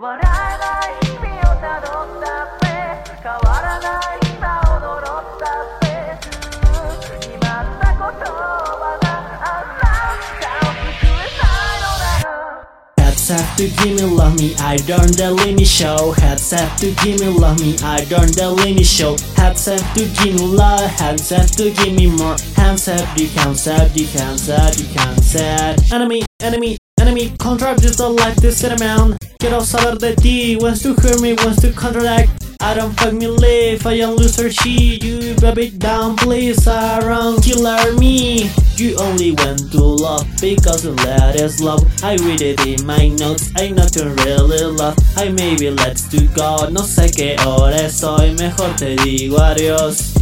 笑えない日々をたどったフェス変わらない今踊ろったフェス決まった言葉があった差を救えないのなら Heads have to give me love me, I don't the Lenny show. Heads have to give me love me, I don't the Lenny show. Heads have to give me love, hands have to give me more. Hands have the hands have the hands have the hands have. Enemy, enemy, enemy, contract the life this amount. Quiero saber de ti, wants to hear me, wants to contradict. I don't fuck me live, I am loser shit. You baby down, please, around killer me. You only went to love because you let us love. I read it in my notes, I not to really love. I maybe let's to go, no sé qué hora soy mejor te digo adiós.